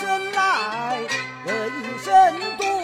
生来人生多，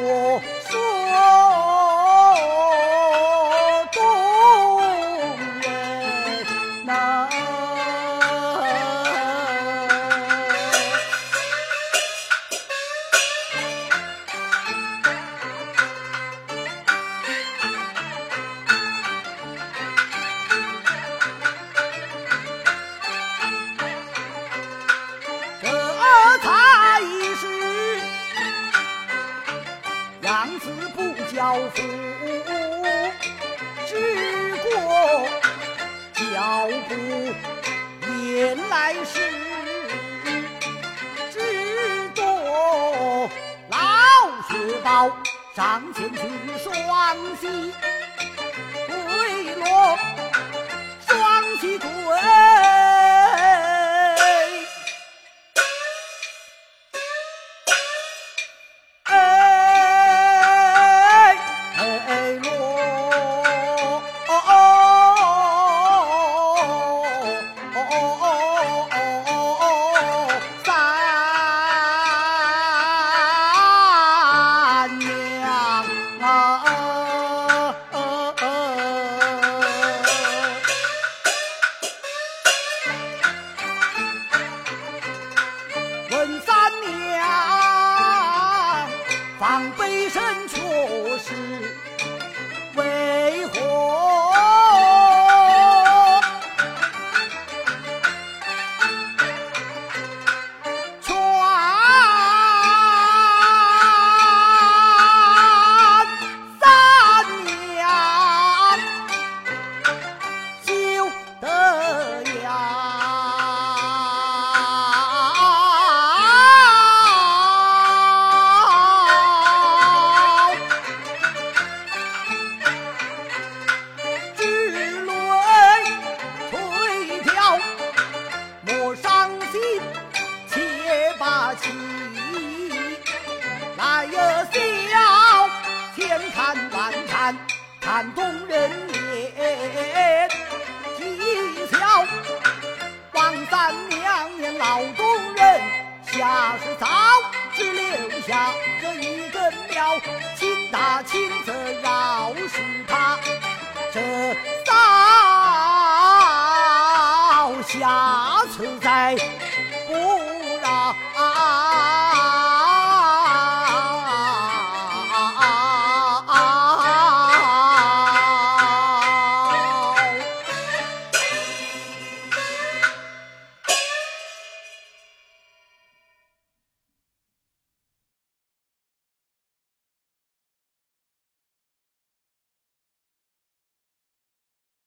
我子不教，父之过教不严来世只躲老学道上前去双膝跪落，背身去。山东人也讥笑王三娘娘老东人下世早只留下这一根苗亲打亲自饶是他。这刀下次再